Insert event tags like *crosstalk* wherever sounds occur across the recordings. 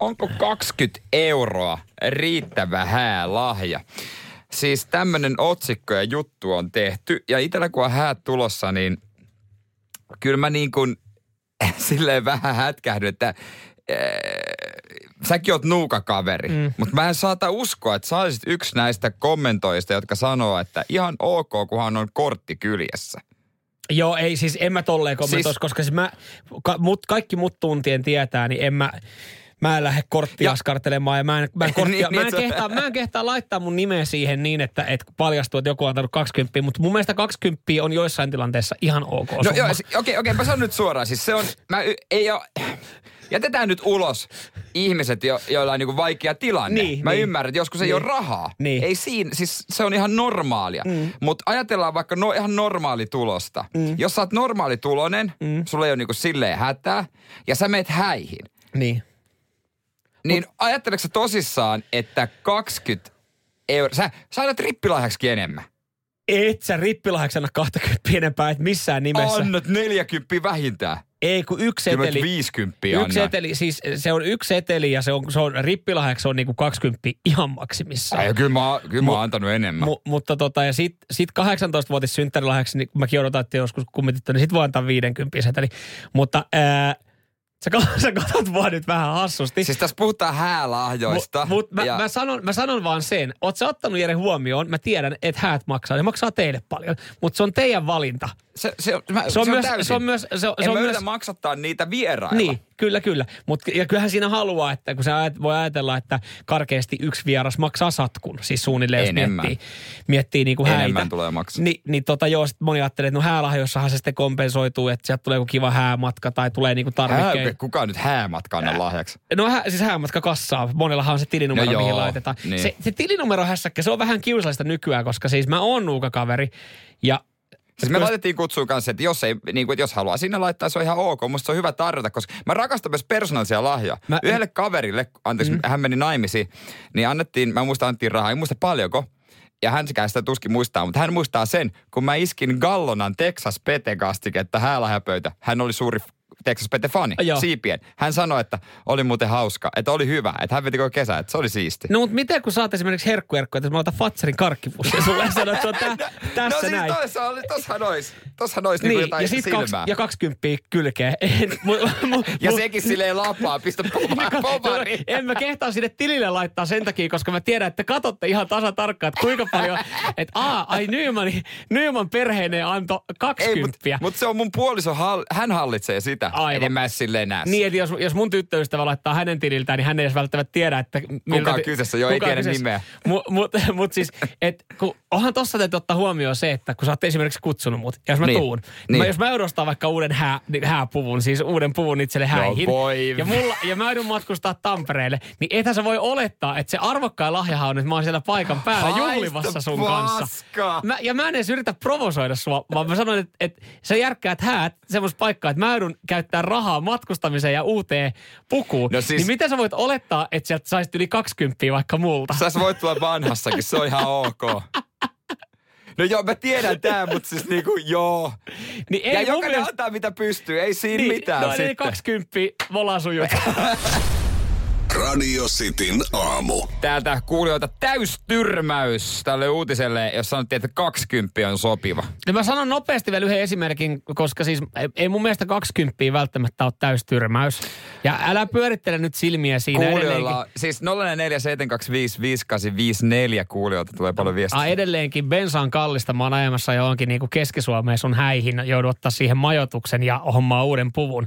Onko 20 euroa riittävä häälahja? Siis tämmönen otsikko ja juttu on tehty. Ja itellä kun on häät tulossa, niin kyllä mä niin kuin *laughs* silleen vähän hätkähdyn, että äh, säkin oot nuukakaveri. Mm. Mutta mä en saata uskoa, että sä olisit yksi näistä kommentoista, jotka sanoo, että ihan ok, kunhan on kortti kyljessä. Joo, ei siis en mä tolleen kommentoisi, Siis- koska siis mä, ka, mut, kaikki mut tuntien tietää, niin en mä, mä en lähde korttia Ja- askartelemaan ja mä en, mä en, korttia, *laughs* Niin, mä, en niin, se- kehtaa, mä en kehtaa laittaa mun nimeä siihen niin, että, että paljastuu, että joku on antanut 20, mutta mun mielestä 20 on joissain tilanteissa ihan ok No summa. joo, si- okei, okei, mä sanon nyt suoraan. Siis se on, mä y- ei oo, *sighs* jätetään nyt ulos ihmiset, jo, joilla on niinku vaikea tilanne. Niin, mä niin. ymmärrän, että joskus ei Niin. ole rahaa. Niin. Ei siinä, siis se on ihan normaalia. Mm. Mutta ajatellaan vaikka no, ihan normaalitulosta. Mm. Jos sä oot normaalitulonen, mm. sulla ei ole niinku silleen hätää, ja sä meet häihin. Niin. Niin Mut, ajatteleeko sä tosissaan, että 20 euroa, sä, sä annat rippilahjaksi enemmän. Et sä rippilahjaksi anna 20 enempää, että missään nimessä. Annat 40 vähintään. Ei, kun yksi seteli. 50 Yksi annan. seteli, siis se on yksi seteli ja se on, se on rippilahjaksi se on niinku 20 ihan maksimissaan. Ai, kyllä mä, kyllä mä oon antanut enemmän. Mu, mutta tota, ja sit, sit 18-vuotis synttärilahjaksi, niin mäkin odotan, että joskus kummityttö, niin sit voi antaa 50 seteli. Mutta ää, sä, sä katsot vaan nyt vähän hassusti. Siis tässä puhutaan häälahjoista. Mut, mut mä, ja, mä, sanon, mä sanon vaan sen, oot sä ottanut Jere huomioon, mä tiedän, että häät maksaa, ne maksaa teille paljon, mutta se on teidän valinta. Se, se, on- mä, Se on, myös, täysin. se on myös, se on, en se on myös, maksattaa niitä vierailla. niin, kyllä, kyllä. Mut, ja kyllähän siinä haluaa, että kun sä ajat, voi ajatella, että karkeasti yksi vieras maksaa satkun, siis suunnilleen, jos Enemmän. miettii, miettii niinku häitä. Enemmän tulee maksaa. Ni, niin tota joo, sit moni ajattelee, että no häälahjoissahan se sitten kompensoituu, että sieltä tulee joku kiva häämatka tai tulee niinku Hää, tarvikkeita. kuka nyt häämatka anna lahjaksi? No hä, siis häämatka kassaa. Monellahan on se tilinumero, No no mihin joo, laitetaan. niin. Se, se tilinumero hässäkkä, se on vähän kiusallista nykyään, koska siis mä oon nuukakaveri ja Siis me laitettiin kutsuun kanssa, että jos, ei, niin kuin, että jos haluaa sinne laittaa, se on ihan ok. Musta se on hyvä tarjota, koska mä rakastan myös persoonallisia lahjoja. Mä- Yhdelle kaverille, anteeksi, mm. hän meni naimisiin, niin annettiin, mä muistan, annettiin rahaa, en muista paljonko. Ja hän sitä tuskin muistaa, mutta hän muistaa sen, kun mä iskin Gallonan Texas Pete kastiketta häälahjapöytä. Hän oli suuri Texas Pete fani, Joo. siipien. Hän sanoi, että oli muuten hauska, että oli hyvä, että hän veti koko kesä, että se oli siisti. No mutta miten kun saat esimerkiksi herkkuerkkoja, että mä otan Fatserin karkkipussia sulle ja sanot, että se on tä, *laughs* tässä no siis näin. toissa oli, tossahan ois, tossahan ois niin, Niin, jotain ja, sit silmää. kaksi, ja 20 kylkeen. mu, mu, Ja sekin silleen lapaa, pistä *laughs* poma- pomari. en mä kehtaa sinne tilille laittaa sen takia, koska mä tiedän, että te katsotte ihan tasa tarkkaan, että kuinka paljon, *laughs* että aa, ai Nyman, Nyman perheinen antoi 20. Ei, mutta mut se on mun puoliso, hall, hän hallitsee sitä. Aivan. En mä silleen näe. Niin, että jos, jos mun tyttöystävä laittaa hänen tililtään, niin hän ei edes välttämättä tiedä, että... miltä on kyseessä? Joo, ei kuka tiedä kyseessä. nimeä. Mut, mut, mut siis, et, kun, onhan tossa täytyy ottaa huomioon se, että kun sä oot esimerkiksi kutsunut mut, ja jos mä Niin. tuun, niin. Niin. Mä, jos mä ostaa vaikka uuden hää, niin hääpuvun, siis uuden puvun itselle häihin, voi. ja, mulla, ja mä joudun matkustaa Tampereelle, niin ethän sä voi olettaa, että se arvokkain lahjahan on, että mä oon siellä paikan päällä Haista juhlivassa sun paskaa. kanssa. Mä, ja mä en edes yritä provosoida sua, vaan mä sanon, että, että sä järkkäät häät semmoista paikkaa, että mä joudun käyttää rahaa matkustamiseen ja uuteen pukuun. No siis- Niin miten sä voit olettaa, että sieltä saisit yli 20 vaikka multa? Sä voit tulla vanhassakin, se on ihan ok. No joo, mä tiedän tää, mutta siis niinku joo. niin ja mun jokainen mielestä- antaa mitä pystyy, ei siinä niin, mitään no, sitten. eli 20 volasujut. Radio Cityn aamu. Täältä kuulijoilta täystyrmäys tälle uutiselle, jos sanottiin, että 20 on sopiva. Ja mä sanon nopeasti vielä yhden esimerkin, koska siis ei- ei mun mielestä 20 välttämättä ole täystyrmäys. Ja älä pyörittele nyt silmiä siinä edelleenkin. Kuulijoilla, siis 0447255854 kuulijoilta tulee paljon viestiä. A, edelleenkin bensa on kallista. Mä oon ajamassa johonkin niin Keski-Suomeen sun häihin. Joudun ottaa siihen majoituksen ja hommaa uuden puvun.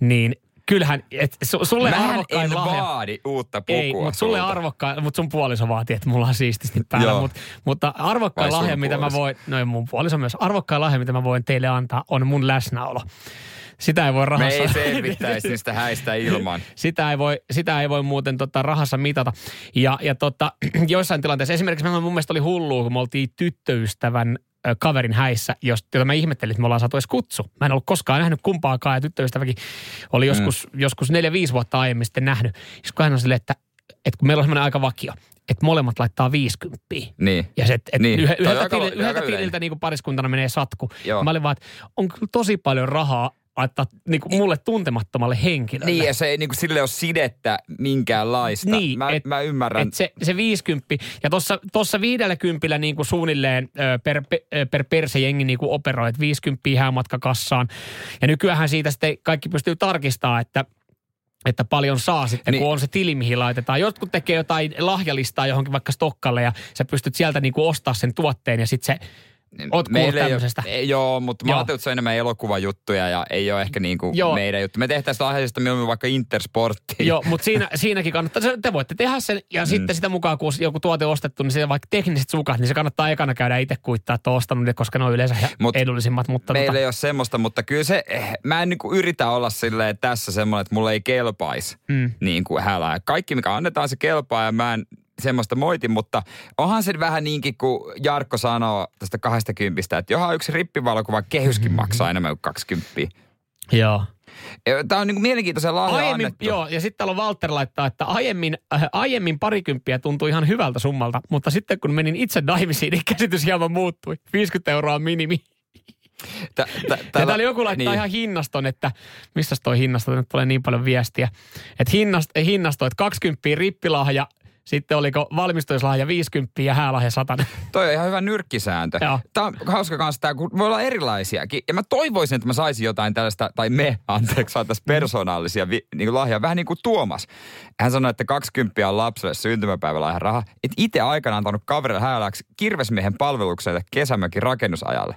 Niin kyllähän, et, su, sulle Mähän arvokkain en lahja. vaadi uutta pukua Ei, mutta sulle sulta. arvokkain, mutta sun puoliso vaatii, että mulla on siististi päällä. Mut, mutta arvokkain Vai lahja, mitä mä puoliso? voin, no mun puoliso myös, arvokkain lahja, mitä mä voin teille antaa, on mun läsnäolo. Sitä ei voi Me rahassa. ei selvittäisi niistä häistä ilman. *laughs* sitä, ei voi, sitä ei voi muuten tota, rahassa mitata. Ja, ja tota, *clears throat* joissain tilanteissa, esimerkiksi mun mielestä oli hullua, kun me oltiin tyttöystävän kaverin häissä, jos- jota mä ihmettelin, että me ollaan saatu edes kutsu. Mä en ollut koskaan nähnyt kumpaakaan ja tyttöystäväkin oli joskus, mm. joskus neljä, viisi vuotta aiemmin sitten nähnyt. Sitten kun hän on silleen, että, että kun meillä on semmoinen aika vakio, että molemmat laittaa 50. Niin. Ja se, että et Niin. yhdeltä, aika- tili, aika yhdeltä tililtä niin kuin pariskuntana menee satku. Joo. Mä olin vaan, että on kyllä tosi paljon rahaa laittaa niin kuin mulle tuntemattomalle henkilölle. Niin, ja se ei niinku sille ole sidettä minkäänlaista. Niin, mä, et- mä ymmärrän. Et se, se 50, ja tuossa tossa viidellä kympillä niin kuin suunnilleen per, per perse jengi niin kuin operoi, että 50 häämatka kassaan. Ja nykyään siitä sitten kaikki pystyy tarkistamaan, että että paljon saa sitten, Niin. niin. kun on se tili, mihin laitetaan. Jotkut tekee jotain lahjalistaa johonkin vaikka Stokkalle ja sä pystyt sieltä niin kuin ostaa sen tuotteen ja sitten se, oot kuullut Meillä ei ole- joo, mutta mä Joo. ajattelin, että se on enemmän elokuvajuttuja ja ei ole ehkä niinku Joo. meidän juttu. Me tehtäisiin lahjaisesta mieluummin vaikka Intersporttiin. Joo, mutta siinä, siinäkin kannattaa, te voitte tehdä sen ja mm. sitten sitä mukaan, kun joku tuote ostettu, niin se vaikka tekniset sukat, niin se kannattaa ekana käydä itse kuittaa, että on ostanut ne, koska ne on yleensä Mut edullisimmat. Mutta Meillä tota, ei ole semmoista, mutta kyllä se, eh, mä en niinku yritä olla silleen tässä semmoinen, että mulle ei kelpaisi Mm. niin kuin hälää. Kaikki, mikä annetaan, se kelpaa ja mä en semmoista moitin, mutta onhan se vähän niinkin, kun Jarkko sanoo tästä 20, että johan yksi rippivalokuva kehyskin maksaa enemmän kuin 20. joo. Tämä on niinku mielenkiintoisen lahja Aiemmin, annettu. joo, ja sitten täällä on Walter laittaa, että aiemmin, äh, aiemmin parikymppiä tuntui ihan hyvältä summalta, mutta sitten kun menin itse naimisiin, niin käsitys hieman muuttui. 50 euroa minimi. Tä, tä, Ja täällä joku laittaa niin. ihan hinnaston, että missä toi hinnasto, nyt tulee niin paljon viestiä. Että hinnast, hinnasto, että 20 rippilahja, sitten oliko valmistuslahja 50 ja häälahja 100. Toi on ihan hyvä nyrkkisääntö. Joo. Tämä on hauska kanssa tämä, kun voi olla erilaisiakin. Ja mä toivoisin, että mä saisin jotain tällaista, tai me, anteeksi, saataisiin persoonallisia vi, niin kuin lahjaa. Vähän niin kuin Tuomas. Hän sanoi, että 20 on lapselle syntymäpäivälahjan raha. Että itse aikana antanut kaverille hääläksi kirvesmiehen palvelukselle kesämökin rakennusajalle.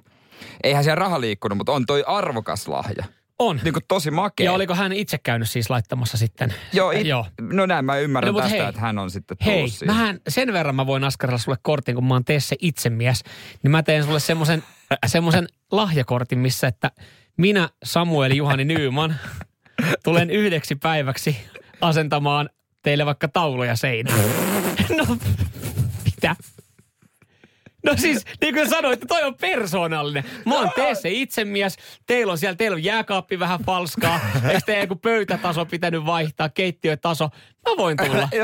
Eihän siellä raha liikkunut, mutta on toi arvokas lahja. On. Niin kuin tosi makea. Ja oliko hän itse käynyt siis laittamassa sitten? Joo, it, Joo. no näin mä ymmärrän No, tästä, hei. että hän on sitten tullut Hei, siihen. mähän sen verran mä voin askarella sulle kortin, kun mä oon tee se itsemies, niin mä teen sulle semmoisen semmosen lahjakortin, missä että minä, Samuel Juhani Nyyman, tulen yhdeksi päiväksi asentamaan teille vaikka tauluja seinään. *laughs* No, mitä? No siis, niin kuin sanoit, että toi on persoonallinen. Mä oon tee se itsemies. Teillä on siellä, teillä on jääkaappi vähän falskaa. Eikö teidän joku pöytätaso pitänyt vaihtaa, keittiötaso? Mä voin tulla. *laughs*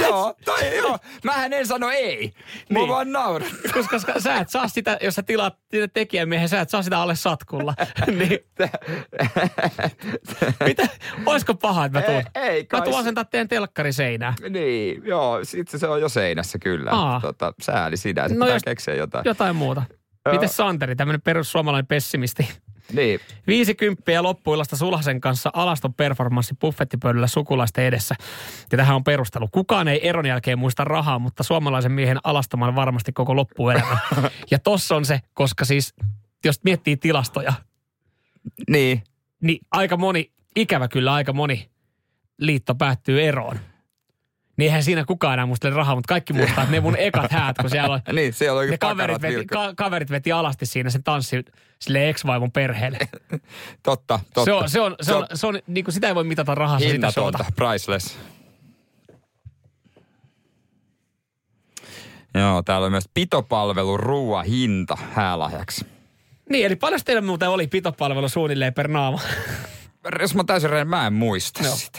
Joo. *laughs* Tai joo. Mähän en sano ei. Mä Niin. vaan nauran. *laughs* koska, koska sä et saa sitä, jos sä tilaat sitä tekijämiehen, sä et saa sitä alle satkulla. niin. Mitä? Olisiko paha, että mä tuun? Ei, ei Mä kai tuun se- asentaa teidän telkkari seinään. Niin, joo, itse se on jo seinässä kyllä. Aa. Tota, sääli No no pitää jos- keksiä jotain. Jotain muuta. Miten Santeri, tämmöinen perussuomalainen pessimisti? Niin, 50 loppuillasta Sulhasen kanssa alaston performanssi buffettipöydällä sukulaisten edessä. Ja tähän on perustelu. Kukaan ei eron jälkeen muista rahaa, mutta suomalaisen miehen alastoman varmasti koko loppuelämä. *laughs* ja tossa on se, koska siis, jos miettii tilastoja, niin. niin aika moni, ikävä kyllä aika moni liitto päättyy eroon. Niin eihän siinä kukaan enää muistele rahaa, mutta kaikki muistaa, että ne mun ekat häät, kun siellä on *laughs* Niin, siellä on ne kaverit veti, ka, kaverit veti alasti siinä sen tanssi sille ex-vaimon perheelle. *laughs* Totta, totta. Se on, se on, se on, se on niin kuin sitä ei voi mitata rahassa sitä showta. priceless. Joo, täällä on myös pitopalvelu ruoan hinta häälahjaksi. Niin, eli paljon teillä muuten oli pitopalvelu suunnilleen per naama? Jos mä täysin rehellinen, mä en muista Joo. sitä.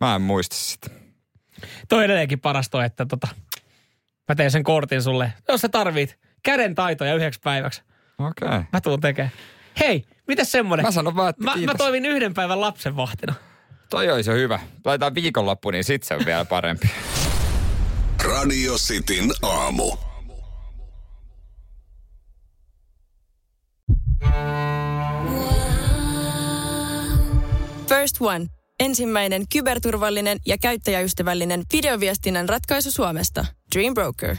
Mä en muista sitä. Toi edelleenkin paras toi, että tota, mä teen sen kortin sulle. Jos sä tarvit käden taitoja yhdeksi päiväksi, Okei. Okay. mä tuun tekemään. Hei, mitäs semmonen? Mä sanon vaan, että mä, mä toimin yhden päivän lapsenvahtina. Toi olisi jo hyvä. Laitetaan viikonloppu, niin sit se on vielä parempi. Radio Cityn aamu. First One. Ensimmäinen kyberturvallinen ja käyttäjäystävällinen videoviestinnän ratkaisu Suomesta. Dream Broker.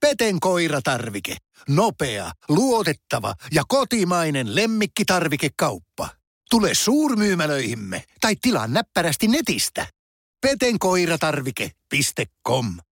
Peten koiratarvike. Nopea, luotettava ja kotimainen lemmikkitarvikekauppa. Tule suurmyymälöihimme tai tilaa näppärästi netistä. petenkoiratarvike.com